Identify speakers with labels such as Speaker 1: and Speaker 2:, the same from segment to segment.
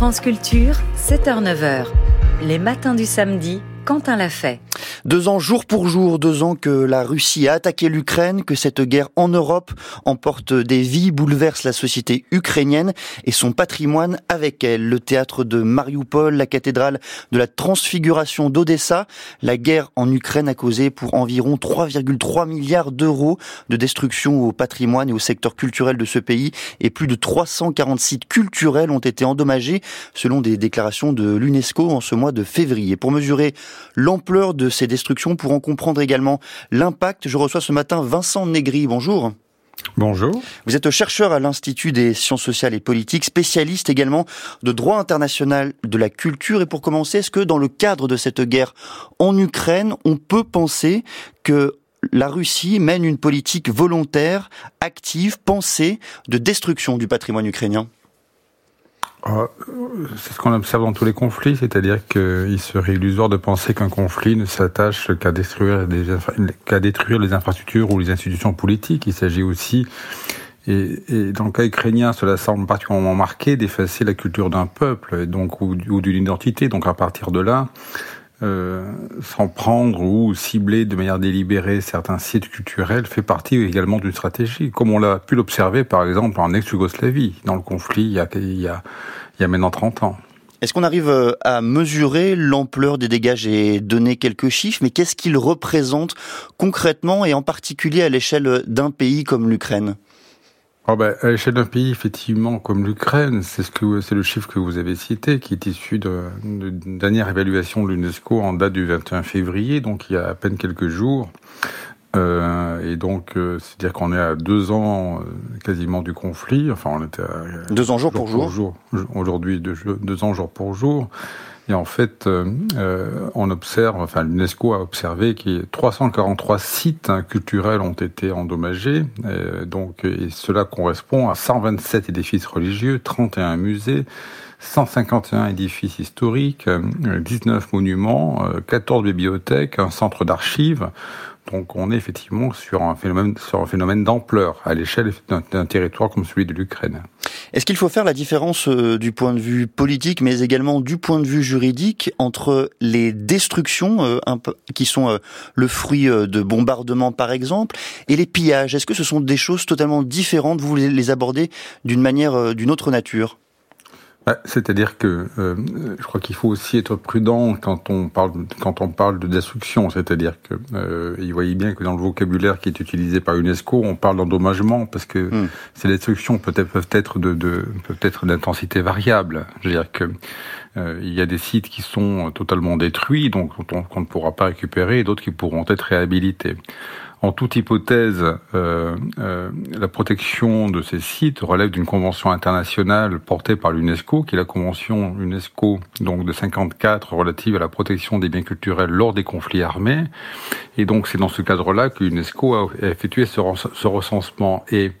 Speaker 1: France Culture, 7h-9h. Les matins du samedi, Quentin l'a fait.
Speaker 2: Deux ans jour pour jour, deux ans que la Russie a attaqué l'Ukraine, que cette guerre en Europe emporte des vies, bouleverse la société ukrainienne et son patrimoine avec elle. Le théâtre de Mariupol, la cathédrale de la transfiguration d'Odessa. La guerre en Ukraine a causé pour environ 3,3 milliards d'euros de destruction au patrimoine et au secteur culturel de ce pays et plus de 340 sites culturels ont été endommagés selon des déclarations de l'UNESCO en ce mois de février. Pour mesurer l'ampleur de ces destructions, pour en comprendre également l'impact, je reçois ce matin Vincent Négri. Bonjour.
Speaker 3: Bonjour.
Speaker 2: Vous êtes chercheur à l'Institut des sciences sociales et politiques, spécialiste également de droit international de la culture. Et pour commencer, est-ce que dans le cadre de cette guerre en Ukraine, on peut penser que la Russie mène une politique volontaire, active, pensée de destruction du patrimoine ukrainien?
Speaker 3: C'est ce qu'on observe dans tous les conflits, c'est-à-dire qu'il serait illusoire de penser qu'un conflit ne s'attache qu'à détruire, les infrastructures ou les institutions politiques. Il s'agit aussi, et, dans le cas ukrainien, cela semble particulièrement marqué, d'effacer la culture d'un peuple, ou d'une identité. Donc à partir de là, euh, s'en prendre ou cibler de manière délibérée certains sites culturels fait partie également d'une stratégie, comme on l'a pu l'observer par exemple en ex-Yougoslavie, dans le conflit il y a, il y a, il y a maintenant 30 ans.
Speaker 2: Est-ce qu'on arrive euh, à mesurer l'ampleur des dégâts? J'ai donné quelques chiffres, mais qu'est-ce qu'ils représentent concrètement et en particulier à l'échelle d'un pays comme l'Ukraine?
Speaker 3: Oh ben, à l'échelle d'un pays, effectivement, comme l'Ukraine, c'est ce que c'est le chiffre que vous avez cité, qui est issu d'une dernière évaluation de l'UNESCO en date du 21 février, donc il y a à peine quelques jours. Euh, et donc, euh, c'est-à-dire qu'on est à deux ans euh, quasiment du conflit. Enfin, on était à
Speaker 2: deux ans jour, pour jour.
Speaker 3: jour. Aujourd'hui, deux, deux ans jour pour jour. Et en fait, euh, euh, on observe, enfin l'UNESCO a observé que 343 sites hein, culturels ont été endommagés. Euh, donc, cela correspond à 127 édifices religieux, 31 musées, 151 édifices historiques, 19 monuments, 14 bibliothèques, un centre d'archives. Donc on est effectivement sur un phénomène, d'ampleur à l'échelle d'un territoire comme celui de l'Ukraine.
Speaker 2: Est-ce qu'il faut faire la différence euh, du point de vue politique, mais également du point de vue juridique, entre les destructions euh, qui sont euh, le fruit de bombardements, par exemple, et les pillages? Est-ce que ce sont des choses totalement différentes? Vous les aborder d'une manière, d'une autre nature?
Speaker 3: C'est-à-dire que euh, je crois qu'il faut aussi être prudent quand on parle quand on parle de destruction. C'est-à-dire que euh, il voyait bien que dans le vocabulaire qui est utilisé par UNESCO, on parle d'endommagement parce que hmm. ces destructions peut-être peuvent être de, de peut-être d'intensité variable. Je veux dire que euh, il y a des sites qui sont totalement détruits, donc qu'on ne pourra pas récupérer, et d'autres qui pourront être réhabilités. En toute hypothèse, euh, euh, la protection de ces sites relève d'une convention internationale portée par l'UNESCO, qui est la convention UNESCO donc de 54 relative à la protection des biens culturels lors des conflits armés. Et donc c'est dans ce cadre-là que l'UNESCO a effectué ce, ce recensement. Et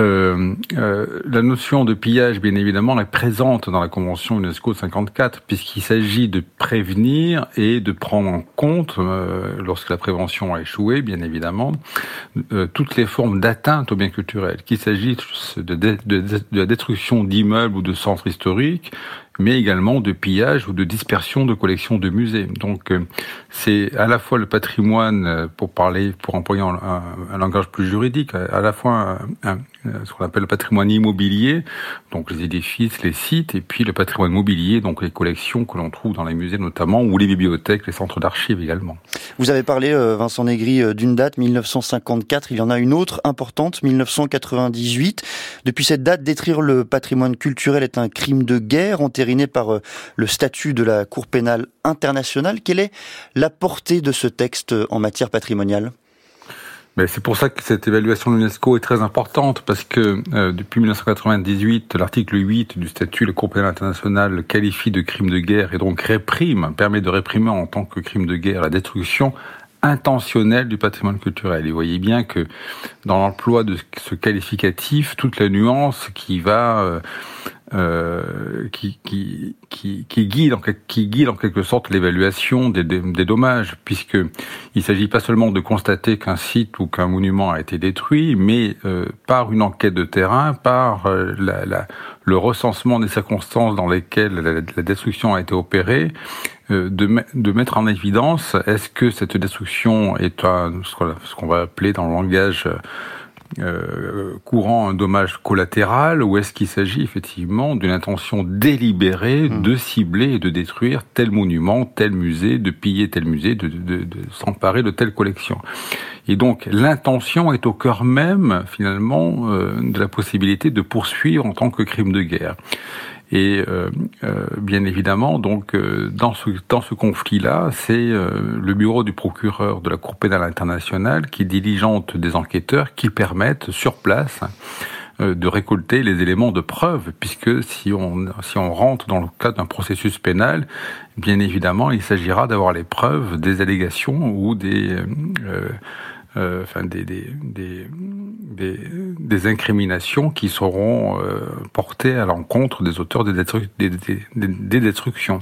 Speaker 3: euh, euh, la notion de pillage, bien évidemment, est présente dans la Convention UNESCO 54, puisqu'il s'agit de prévenir et de prendre en compte, euh, lorsque la prévention a échoué, bien évidemment, toutes les formes d'atteinte aux biens culturels, qu'il s'agisse de, la destruction d'immeubles ou de centres historiques, mais également de pillage ou de dispersion de collections de musées. Donc euh, c'est à la fois le patrimoine, euh, pour parler, pour employer un, langage plus juridique, à la fois ce qu'on appelle le patrimoine immobilier, donc les édifices, les sites, et puis le patrimoine mobilier, donc les collections que l'on trouve dans les musées notamment, ou les bibliothèques, les centres d'archives également.
Speaker 2: Vous avez parlé, euh, Vincent Négri, d'une date, 1954, il y en a une autre importante, 1998. Depuis cette date, détruire le patrimoine culturel est un crime de guerre, par euh, le statut de la Cour pénale internationale. Quelle est la portée de ce texte en matière patrimoniale?
Speaker 3: C'est pour ça que cette évaluation de l'UNESCO est très importante, parce que euh, depuis 1998, l'article 8 du statut la Cour pénale internationale qualifie de crime de guerre et donc réprime, permet de réprimer en tant que crime de guerre la destruction intentionnelle du patrimoine culturel. Et vous voyez bien que dans l'emploi de ce qualificatif, toute la nuance qui va euh, euh, qui, qui, qui, guide en quelque sorte l'évaluation des, des, des, dommages, puisque il s'agit pas seulement de constater qu'un site ou qu'un monument a été détruit, mais euh, par une enquête de terrain, par euh, la, la, le recensement des circonstances dans lesquelles la, la destruction a été opérée, euh, de, de, mettre en évidence est-ce que cette destruction est un, ce qu'on va appeler dans le langage euh, courant un dommage collatéral ou est-ce qu'il s'agit effectivement d'une intention délibérée hmm. de cibler et de détruire tel monument, tel musée, de piller tel musée, de, de, de s'emparer de telle collection? Et donc l'intention est au cœur même finalement euh, de la possibilité de poursuivre en tant que crime de guerre. Et euh, euh, bien évidemment, donc euh, dans ce dans ce conflit-là, c'est le bureau du procureur de la Cour pénale internationale qui diligente des enquêteurs qui permettent sur place de récolter les éléments de preuve, puisque si on si on rentre dans le cadre d'un processus pénal, bien évidemment, il s'agira d'avoir les preuves des allégations ou des euh, euh, enfin des, des, des, des, incriminations qui seront euh, portées à l'encontre des auteurs des, des, des, destructions.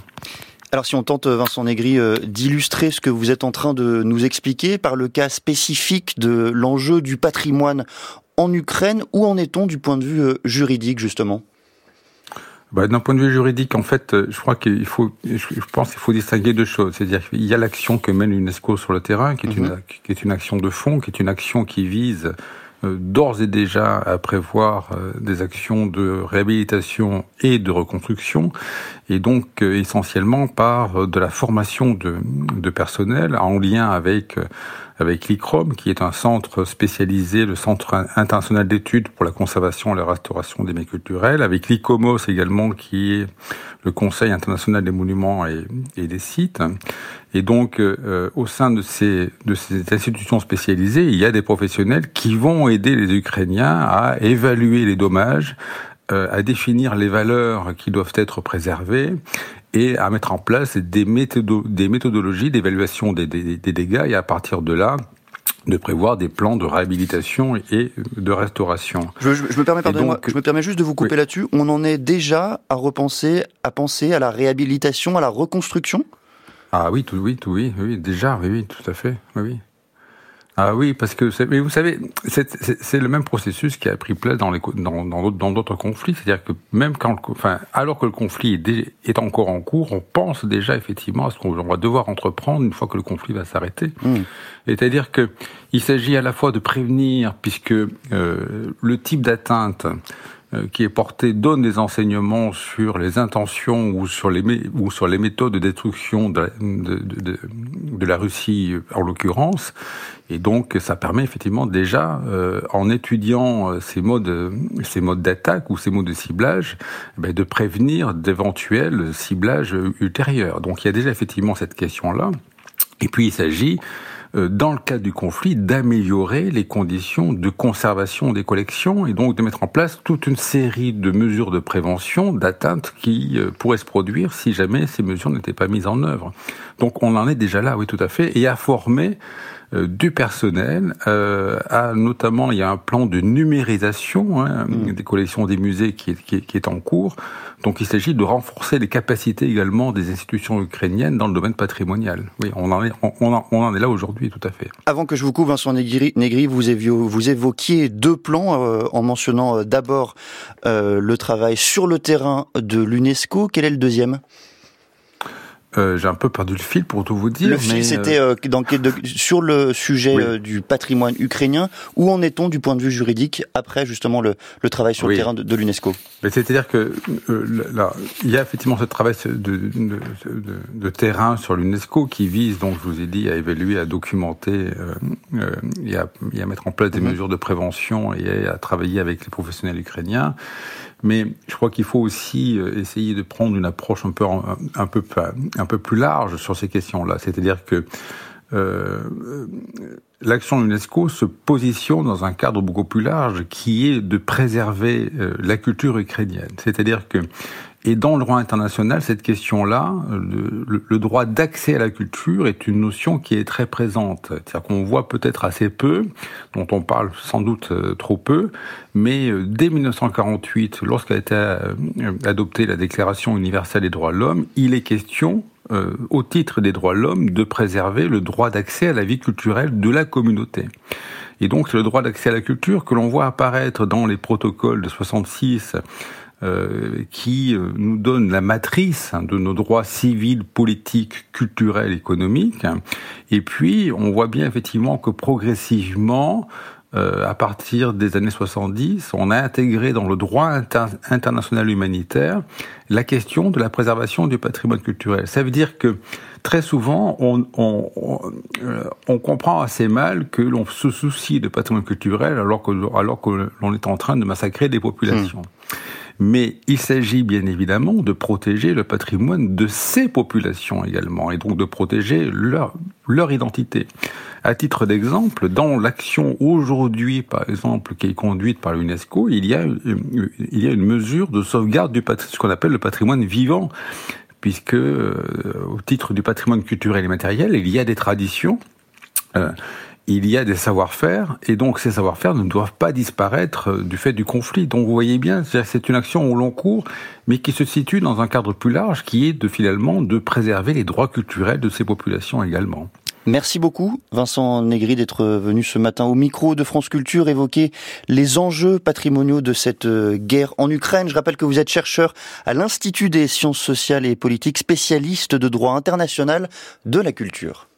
Speaker 2: Alors si on tente, Vincent Négri, euh, d'illustrer ce que vous êtes en train de nous expliquer par le cas spécifique de l'enjeu du patrimoine en Ukraine, où en est-on du point de vue juridique justement?
Speaker 3: Bah, D'un point de vue juridique, en fait, je crois qu'il faut, je pense qu'il faut distinguer deux choses. C'est-à-dire qu'il y a l'action que mène l'UNESCO sur le terrain, qui est, une, mhm. qui est une action de fond, qui est une action qui vise euh, d'ores et déjà à prévoir euh, des actions de réhabilitation et de reconstruction, et donc euh, essentiellement par de la formation de, personnel en lien avec avec l'ICROM, qui est un centre spécialisé, le Centre international d'études pour la conservation et la restauration des biens culturels, avec l'ICOMOS également, qui est le Conseil international des monuments et, des sites. Et donc, euh, au sein de ces, de ces institutions spécialisées, il y a des professionnels qui vont aider les Ukrainiens à évaluer les dommages, euh, à définir les valeurs qui doivent être préservées et à mettre en place des, méthodo des méthodologies d'évaluation des, des, des, dégâts et à partir de là de prévoir des plans de réhabilitation et de restauration.
Speaker 2: Je, je, me permets, pardonnez-moi, je me permets juste de vous couper là-dessus. On en est déjà à repenser, à penser à la réhabilitation, à la reconstruction?
Speaker 3: Ah oui, tout, oui, tout, oui, oui, déjà, oui, oui, tout à fait, oui. oui. Ah oui, parce que mais vous savez, c'est le même processus qui a pris place dans les dans dans d'autres conflits, c'est-à-dire que même quand enfin alors que le conflit est, est, encore en cours, on pense déjà effectivement à ce qu'on va devoir entreprendre une fois que le conflit va s'arrêter. Mmh. C'est-à-dire que il s'agit à la fois de prévenir, puisque euh, le type d'atteinte euh, qui est porté donne des enseignements sur les intentions ou sur les, ou sur les méthodes de destruction de, de, de, de la Russie en l'occurrence. Et donc, ça permet effectivement déjà, euh, en étudiant euh, ces modes, ces modes d'attaque ou ces modes de ciblage, eh de prévenir d'éventuels ciblages ultérieurs. Donc, il y a déjà effectivement cette question-là. Et puis, il s'agit euh, dans le cadre du conflit, d'améliorer les conditions de conservation des collections et donc de mettre en place toute une série de mesures de prévention d'atteintes qui euh, pourraient se produire si jamais ces mesures n'étaient pas mises en œuvre. Donc on en est déjà là, oui, tout à fait, et à former euh, du personnel. Euh, à, notamment, il y a un plan de numérisation hein, mm. des collections des musées qui est, qui, est, qui est, en cours. Donc, il s'agit de renforcer les capacités également des institutions ukrainiennes dans le domaine patrimonial. Oui, on en est, on, on en est là aujourd'hui, tout à fait.
Speaker 2: Avant que je vous coupe, Vincent vous, vous évoquiez deux plans euh, en mentionnant euh, d'abord euh, le travail sur le terrain de l'UNESCO. Quel est le deuxième?
Speaker 3: Euh, j'ai un peu perdu le fil pour tout vous dire.
Speaker 2: Le fil, c'était euh, euh sur le sujet euh, du patrimoine ukrainien. Où en est-on du point de vue juridique après justement le, le travail sur le terrain de, de l'UNESCO?
Speaker 3: C'est-à-dire que là, il y a effectivement ce travail de, de, de, de terrain sur l'UNESCO qui vise, donc je vous ai dit, à évaluer, à documenter et à, et, à, mettre en place des mhm. mesures de prévention et à travailler avec les professionnels ukrainiens. Mais je crois qu'il faut aussi euh, essayer de prendre une approche un peu, un peu, un peu plus large sur ces questions-là. C'est-à-dire que l'action de l'UNESCO se positionne dans un cadre beaucoup plus large qui est de préserver la culture ukrainienne. C'est-à-dire que et dans le droit international, cette question-là, le, droit d'accès à la culture est une notion qui est très présente. C'est-à-dire qu'on voit peut-être assez peu, dont on parle sans doute euh, trop peu, mais euh, dès 1948, lorsqu'a été euh, adoptée la Déclaration universelle des droits de l'homme, il est question au titre des droits de l'homme, de préserver le droit d'accès à la vie culturelle de la communauté. Et donc, c'est le droit d'accès à la culture que l'on voit apparaître dans les protocoles de 66 euh, qui euh, nous donne la matrice hein, de nos droits civils, politiques, culturels, économiques. Et puis, on voit bien effectivement que progressivement, euh, à partir des années 70, on a intégré dans le droit international humanitaire la question de la préservation du patrimoine culturel. Ça veut dire que très souvent, on, on, on, comprend assez mal que l'on se soucie de patrimoine culturel alors que, alors que l'on est en train de massacrer des populations. Hmm. Mais il s'agit bien évidemment de protéger le patrimoine de ces populations également, et donc de protéger leur, leur identité. À titre d'exemple, dans l'action aujourd'hui, par exemple, qui est conduite par l'UNESCO, il y a il y a une mesure de sauvegarde du ce qu'on appelle le patrimoine vivant, puisque euh, au titre du patrimoine culturel et matériel, il y a des traditions. Euh, il y a des savoir-faire, et donc ces savoir-faire ne doivent pas disparaître euh, du fait du conflit. Donc vous voyez bien, c'est une action au long cours, mais qui se situe dans un cadre plus large, qui est de finalement de préserver les droits culturels de ces populations également.
Speaker 2: Merci beaucoup, Vincent Négri, d'être venu ce matin au micro de France Culture évoquer les enjeux patrimoniaux de cette euh, guerre en Ukraine. Je rappelle que vous êtes chercheur à l'Institut des sciences sociales et politiques, spécialiste de droit international de la culture.